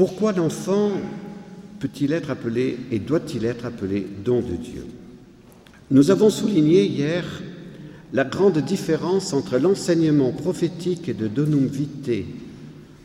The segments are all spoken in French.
Pourquoi l'enfant peut-il être appelé et doit-il être appelé don de Dieu? Nous avons souligné hier la grande différence entre l'enseignement prophétique de Donum Vitae,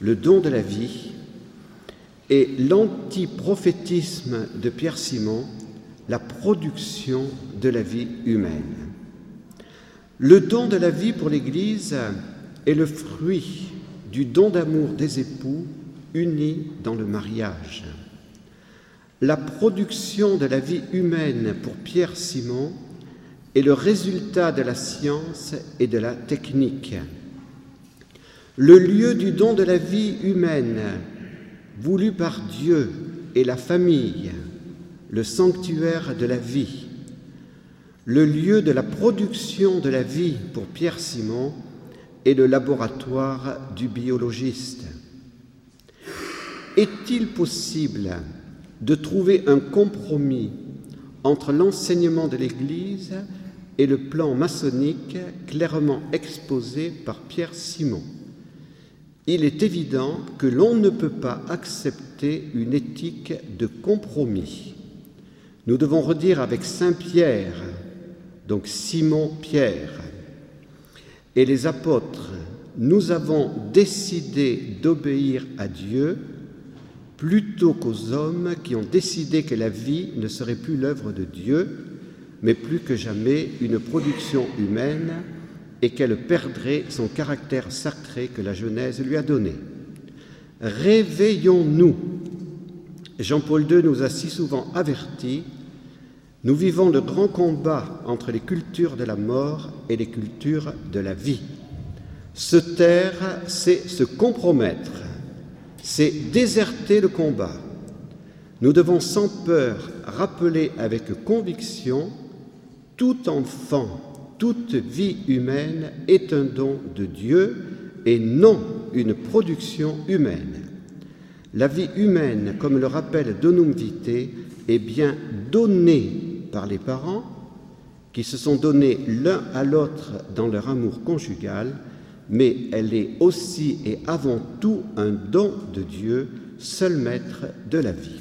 le don de la vie, et l'antiprophétisme de Pierre Simon, la production de la vie humaine. Le don de la vie pour l'Église est le fruit du don d'amour des époux unis dans le mariage. La production de la vie humaine pour Pierre Simon est le résultat de la science et de la technique. Le lieu du don de la vie humaine, voulu par Dieu et la famille, le sanctuaire de la vie. Le lieu de la production de la vie pour Pierre Simon est le laboratoire du biologiste. Est-il possible de trouver un compromis entre l'enseignement de l'Église et le plan maçonnique clairement exposé par Pierre Simon? Il est évident que l'on ne peut pas accepter une éthique de compromis. Nous devons redire avec Saint Pierre, donc Simon-Pierre, et les apôtres, nous avons décidé d'obéir à Dieu plutôt qu'aux hommes qui ont décidé que la vie ne serait plus l'œuvre de Dieu, mais plus que jamais une production humaine et qu'elle perdrait son caractère sacré que la Genèse lui a donné. Réveillons-nous Jean-Paul II nous a si souvent avertis, nous vivons le grand combat entre les cultures de la mort et les cultures de la vie. Se taire, c'est se compromettre, c'est déserter le combat. Nous devons sans peur rappeler avec conviction, tout enfant, toute vie humaine est un don de Dieu et non une production humaine. La vie humaine, comme le rappelle Donum Vitae, est bien donnée par les parents qui se sont donnés l'un à l'autre dans leur amour conjugal, mais elle est aussi et avant tout un don de Dieu, seul maître de la vie.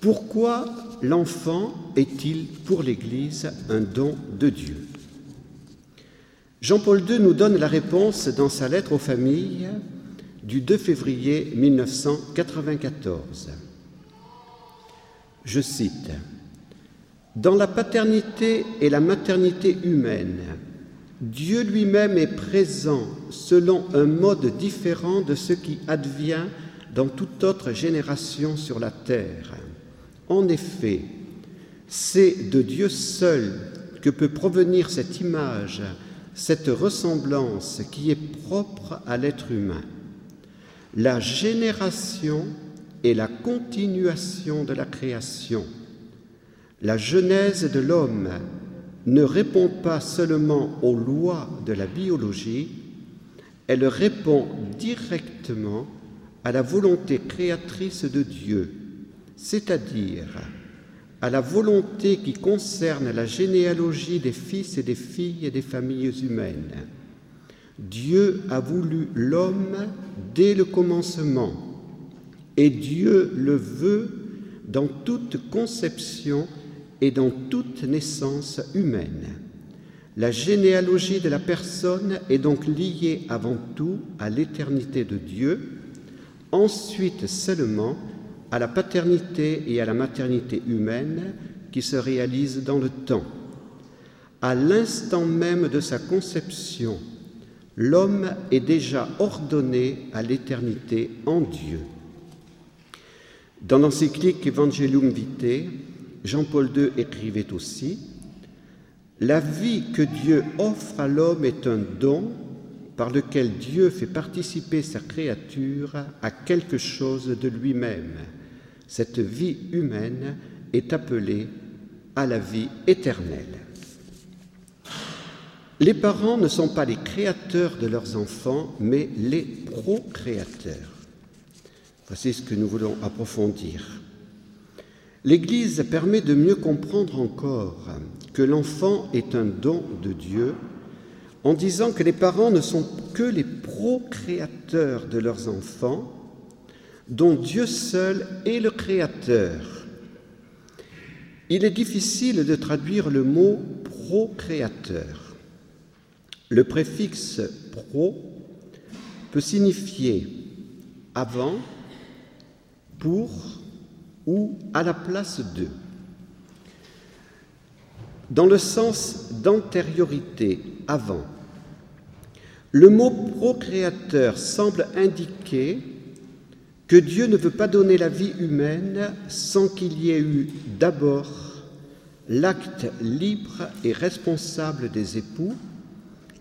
Pourquoi l'enfant est-il pour l'Église un don de Dieu? Jean-Paul II nous donne la réponse dans sa lettre aux familles du 2 février 1994. Je cite, Dans la paternité et la maternité humaine, Dieu lui-même est présent selon un mode différent de ce qui advient dans toute autre génération sur la terre. En effet, c'est de Dieu seul que peut provenir cette image, cette ressemblance qui est propre à l'être humain. La génération est la continuation de la création. La genèse de l'homme ne répond pas seulement aux lois de la biologie, elle répond directement à la volonté créatrice de Dieu, c'est-à-dire à la volonté qui concerne la généalogie des fils et des filles des familles humaines. Dieu a voulu l'homme dès le commencement et Dieu le veut dans toute conception et dans toute naissance humaine. La généalogie de la personne est donc liée avant tout à l'éternité de Dieu, ensuite seulement à la paternité et à la maternité humaine qui se réalisent dans le temps. À l'instant même de sa conception, l'homme est déjà ordonné à l'éternité en Dieu. Dans l'encyclique Evangelium Vitae, Jean-Paul II écrivait aussi La vie que Dieu offre à l'homme est un don par lequel Dieu fait participer sa créature à quelque chose de lui-même. Cette vie humaine est appelée à la vie éternelle. Les parents ne sont pas les créateurs de leurs enfants, mais les procréateurs. Voici ce que nous voulons approfondir. L'Église permet de mieux comprendre encore que l'enfant est un don de Dieu en disant que les parents ne sont que les procréateurs de leurs enfants, dont Dieu seul est le Créateur. Il est difficile de traduire le mot procréateur. Le préfixe pro peut signifier avant, pour ou à la place de. Dans le sens d'antériorité, avant, le mot procréateur semble indiquer que Dieu ne veut pas donner la vie humaine sans qu'il y ait eu d'abord l'acte libre et responsable des époux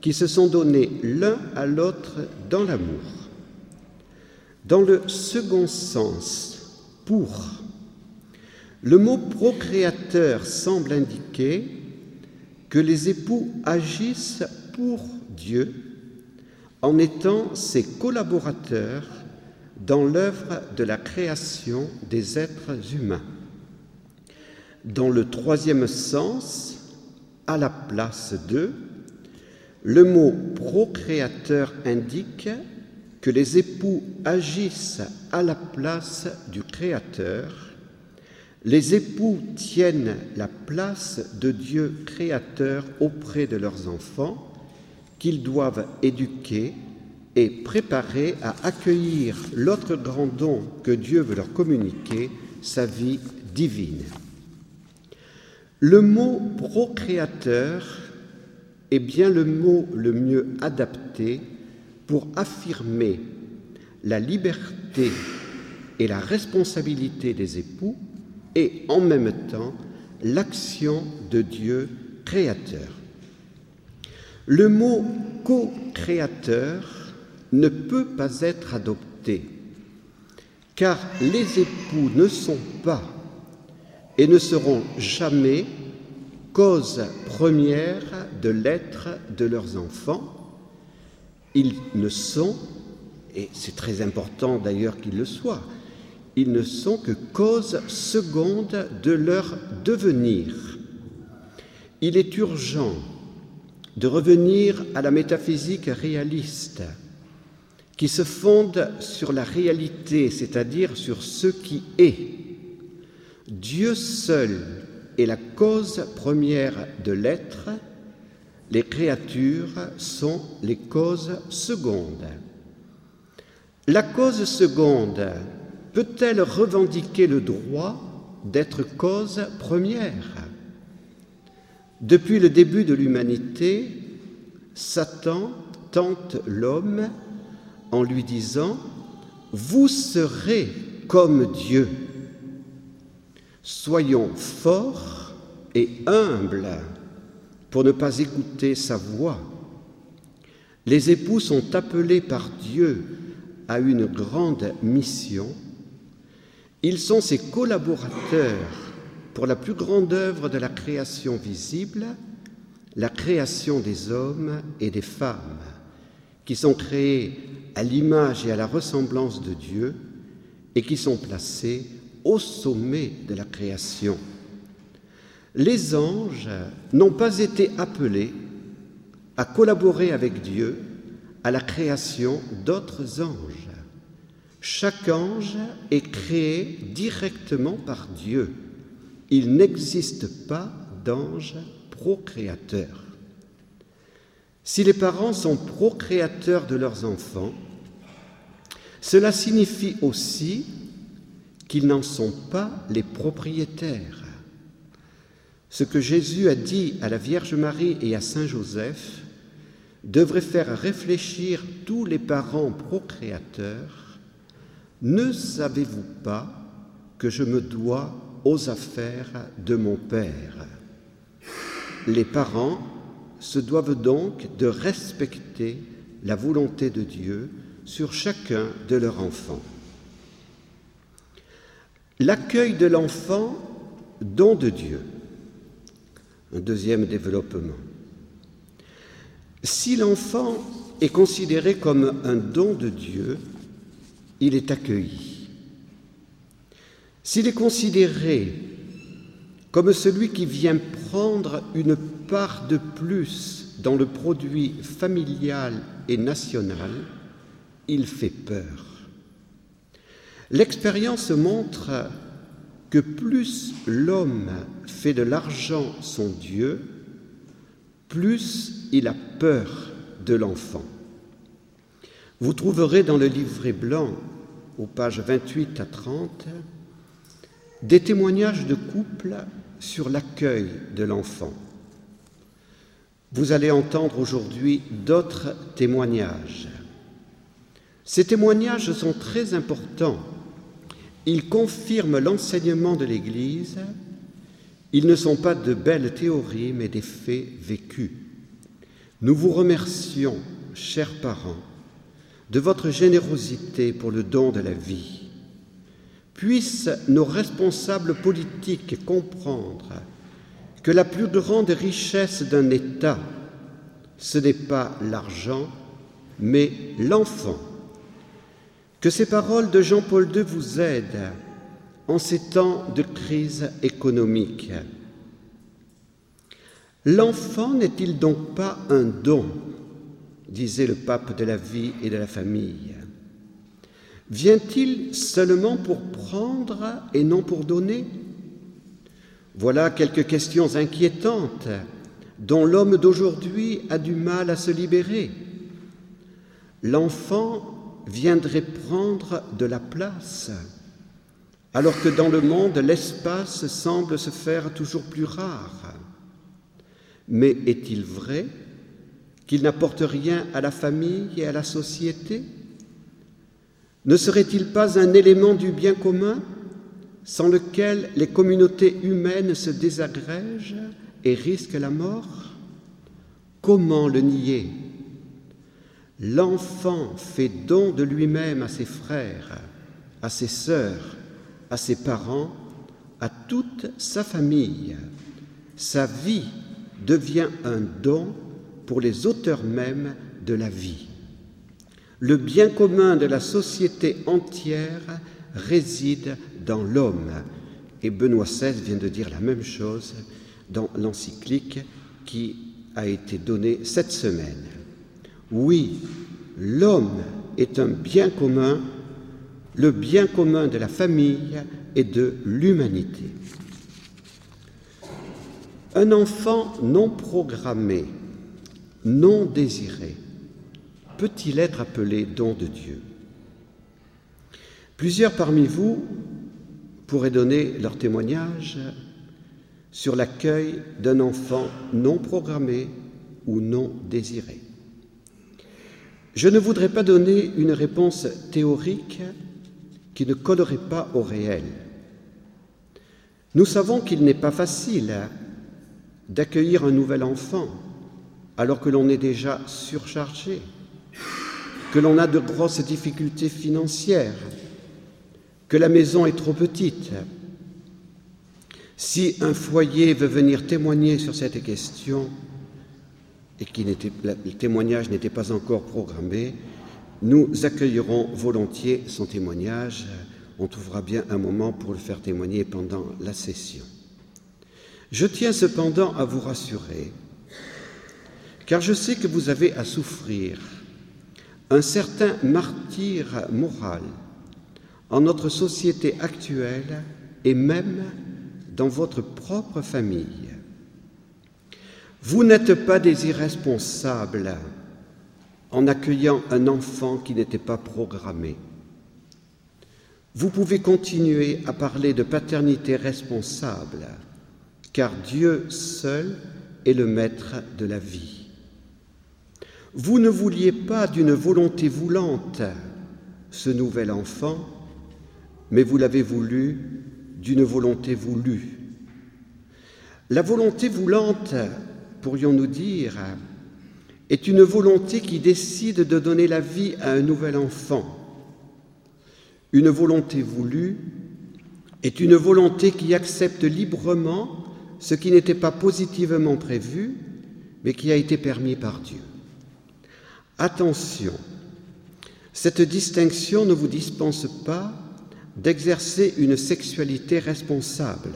qui se sont donnés l'un à l'autre dans l'amour. Dans le second sens, pour, le mot procréateur semble indiquer que les époux agissent pour Dieu en étant ses collaborateurs dans l'œuvre de la création des êtres humains. Dans le troisième sens, à la place de, le mot procréateur indique que les époux agissent à la place du Créateur. Les époux tiennent la place de Dieu créateur auprès de leurs enfants qu'ils doivent éduquer et préparer à accueillir l'autre grand don que Dieu veut leur communiquer, sa vie divine. Le mot procréateur est bien le mot le mieux adapté pour affirmer la liberté et la responsabilité des époux et en même temps l'action de Dieu créateur. Le mot co-créateur ne peut pas être adopté, car les époux ne sont pas et ne seront jamais cause première de l'être de leurs enfants. Ils ne sont, et c'est très important d'ailleurs qu'ils le soient, ils ne sont que cause seconde de leur devenir. Il est urgent de revenir à la métaphysique réaliste qui se fonde sur la réalité, c'est-à-dire sur ce qui est. Dieu seul est la cause première de l'être, les créatures sont les causes secondes. La cause seconde peut-elle revendiquer le droit d'être cause première? Depuis le début de l'humanité, Satan tente l'homme en lui disant Vous serez comme Dieu. Soyons forts et humbles pour ne pas écouter sa voix. Les époux sont appelés par Dieu à une grande mission. Ils sont ses collaborateurs pour la plus grande œuvre de la création visible, la création des hommes et des femmes, qui sont créés à l'image et à la ressemblance de Dieu et qui sont placés au sommet de la création. Les anges n'ont pas été appelés à collaborer avec Dieu à la création d'autres anges. Chaque ange est créé directement par Dieu il n'existe pas d'ange procréateur. Si les parents sont procréateurs de leurs enfants, cela signifie aussi qu'ils n'en sont pas les propriétaires. Ce que Jésus a dit à la Vierge Marie et à Saint Joseph devrait faire réfléchir tous les parents procréateurs. Ne savez-vous pas que je me dois aux affaires de mon Père? Les parents se doivent donc de respecter la volonté de Dieu sur chacun de leurs enfants. L'accueil de l'enfant, don de Dieu. Un deuxième développement. Si l'enfant est considéré comme un don de Dieu, il est accueilli. S'il est considéré comme celui qui vient prendre une part de plus dans le produit familial et national, il fait peur. L'expérience montre que plus l'homme fait de l'argent son Dieu, plus il a peur de l'enfant. Vous trouverez dans le livret blanc, aux pages 28 à 30, des témoignages de couples sur l'accueil de l'enfant. Vous allez entendre aujourd'hui d'autres témoignages. Ces témoignages sont très importants. Ils confirment l'enseignement de l'Église. Ils ne sont pas de belles théories, mais des faits vécus. Nous vous remercions, chers parents, de votre générosité pour le don de la vie. Puissent nos responsables politiques comprendre que la plus grande richesse d'un État, ce n'est pas l'argent, mais l'enfant. Que ces paroles de Jean-Paul II vous aident en ces temps de crise économique. L'enfant n'est-il donc pas un don disait le pape de la vie et de la famille Vient-il seulement pour prendre et non pour donner? Voilà quelques questions inquiétantes dont l'homme d'aujourd'hui a du mal à se libérer. L'enfant viendrait prendre de la place, alors que dans le monde, l'espace semble se faire toujours plus rare. Mais est-il vrai? Qu'il n'apporte rien à la famille et à la société Ne serait-il pas un élément du bien commun sans lequel les communautés humaines se désagrègent et risquent la mort Comment le nier L'enfant fait don de lui-même à ses frères, à ses sœurs, à ses parents, à toute sa famille. Sa vie devient un don pour les auteurs mêmes de la vie. Le bien commun de la société entière réside dans l'homme. Et Benoît XVI vient de dire la même chose dans l'encyclique qui a été donnée cette semaine. Oui, l'homme est un bien commun, le bien commun de la famille et de l'humanité. Un enfant non programmé, non désiré, peut-il être appelé don de Dieu? Plusieurs parmi vous pourraient donner leur témoignage sur l'accueil d'un enfant non programmé ou non désiré. Je ne voudrais pas donner une réponse théorique qui ne collerait pas au réel. Nous savons qu'il n'est pas facile d'accueillir un nouvel enfant alors que l'on est déjà surchargé, que l'on a de grosses difficultés financières, que la maison est trop petite. Si un foyer veut venir témoigner sur cette question et que le témoignage n'était pas encore programmé, nous accueillerons volontiers son témoignage. On trouvera bien un moment pour le faire témoigner pendant la session. Je tiens cependant à vous rassurer, car je sais que vous avez à souffrir un certain martyr moral en notre société actuelle et même dans votre propre famille. Vous n'êtes pas des irresponsables en accueillant un enfant qui n'était pas programmé. Vous pouvez continuer à parler de paternité responsable, car Dieu seul est le maître de la vie. Vous ne vouliez pas d'une volonté voulante ce nouvel enfant, mais vous l'avez voulu d'une volonté voulue. La volonté voulante, pourrions-nous dire, est une volonté qui décide de donner la vie à un nouvel enfant. Une volonté voulue est une volonté qui accepte librement ce qui n'était pas positivement prévu, mais qui a été permis par Dieu. Attention, cette distinction ne vous dispense pas d'exercer une sexualité responsable.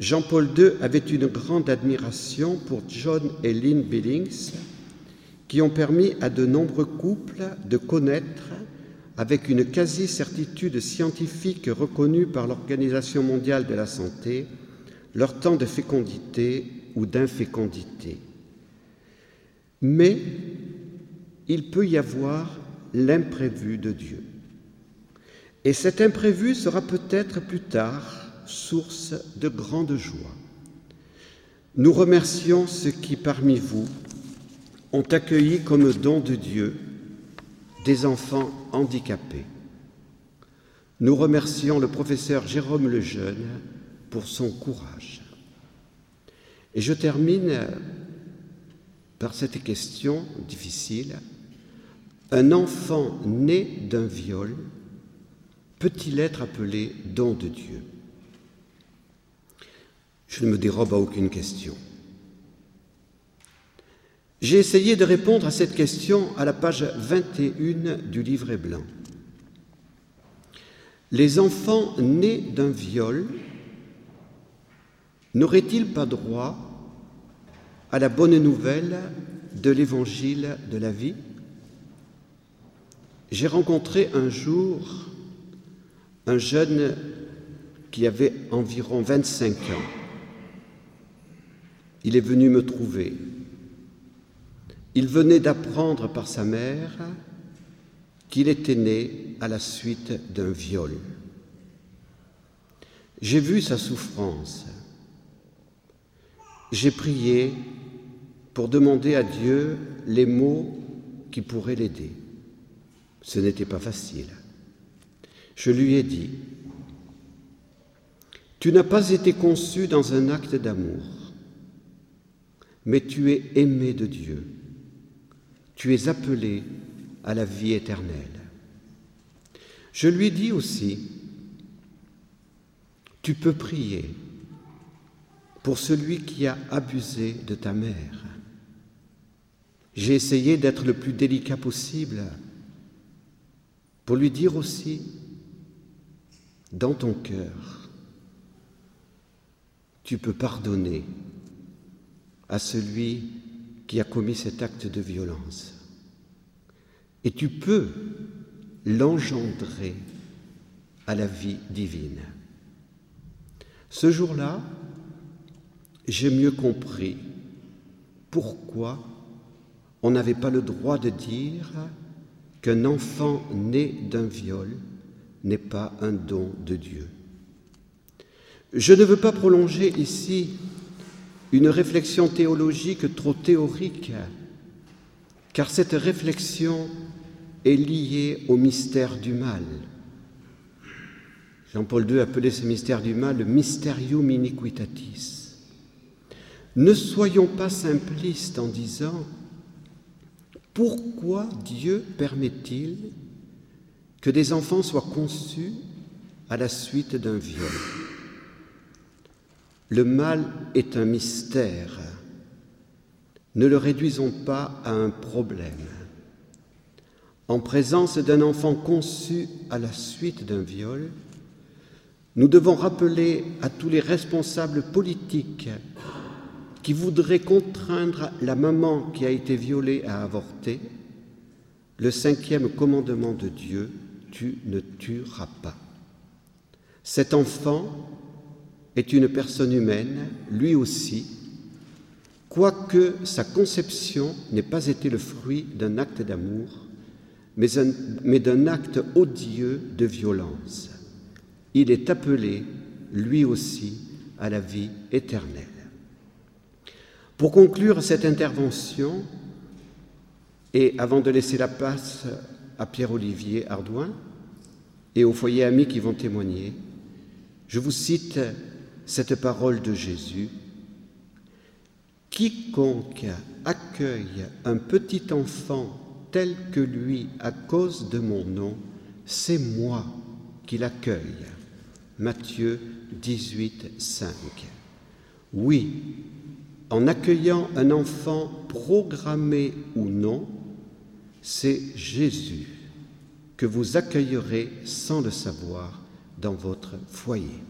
Jean-Paul II avait une grande admiration pour John et Lynn Billings, qui ont permis à de nombreux couples de connaître, avec une quasi-certitude scientifique reconnue par l'Organisation mondiale de la santé, leur temps de fécondité ou d'infécondité. Mais il peut y avoir l'imprévu de Dieu. Et cet imprévu sera peut-être plus tard source de grande joie. Nous remercions ceux qui, parmi vous, ont accueilli comme don de Dieu des enfants handicapés. Nous remercions le professeur Jérôme Lejeune pour son courage. Et je termine par cette question difficile. Un enfant né d'un viol peut-il être appelé don de Dieu? Je ne me dérobe à aucune question. J'ai essayé de répondre à cette question à la page 21 du livret blanc. Les enfants nés d'un viol n'auraient-ils pas droit à la bonne nouvelle de l'évangile de la vie? J'ai rencontré un jour un jeune qui avait environ 25 ans. Il est venu me trouver il venait d'apprendre par sa mère qu'il était né à la suite d'un viol. J'ai vu sa souffrance. J'ai prié pour demander à Dieu les mots qui pourraient l'aider. Ce n'était pas facile. Je lui ai dit, Tu n'as pas été conçu dans un acte d'amour, mais tu es aimé de Dieu tu es appelé à la vie éternelle. Je lui dis aussi, tu peux prier pour celui qui a abusé de ta mère. J'ai essayé d'être le plus délicat possible pour lui dire aussi, dans ton cœur, tu peux pardonner à celui qui a commis cet acte de violence. Et tu peux l'engendrer à la vie divine. Ce jour-là, j'ai mieux compris pourquoi on n'avait pas le droit de dire qu'un enfant né d'un viol n'est pas un don de Dieu. Je ne veux pas prolonger ici une réflexion théologique trop théorique, car cette réflexion est liée au mystère du mal. Jean-Paul II appelait ce mystère du mal le mysterium iniquitatis. Ne soyons pas simplistes en disant pourquoi Dieu permet-il que des enfants soient conçus à la suite d'un viol? Le mal est un mystère. Ne le réduisons pas à un problème. En présence d'un enfant conçu à la suite d'un viol, nous devons rappeler à tous les responsables politiques qui voudraient contraindre la maman qui a été violée à avorter le cinquième commandement de Dieu, tu ne tueras pas. Cet enfant est une personne humaine, lui aussi, quoique sa conception n'ait pas été le fruit d'un acte d'amour, mais, d'un acte odieux de violence. Il est appelé, lui aussi, à la vie éternelle. Pour conclure cette intervention, et avant de laisser la place à Pierre-Olivier Ardouin et aux foyers amis qui vont témoigner, je vous cite cette parole de Jésus. Quiconque accueille un petit enfant tel que lui à cause de mon nom, c'est moi qui l'accueille. Matthieu 18, 5. Oui, en accueillant un enfant programmé ou non, c'est Jésus que vous accueillerez sans le savoir dans votre foyer.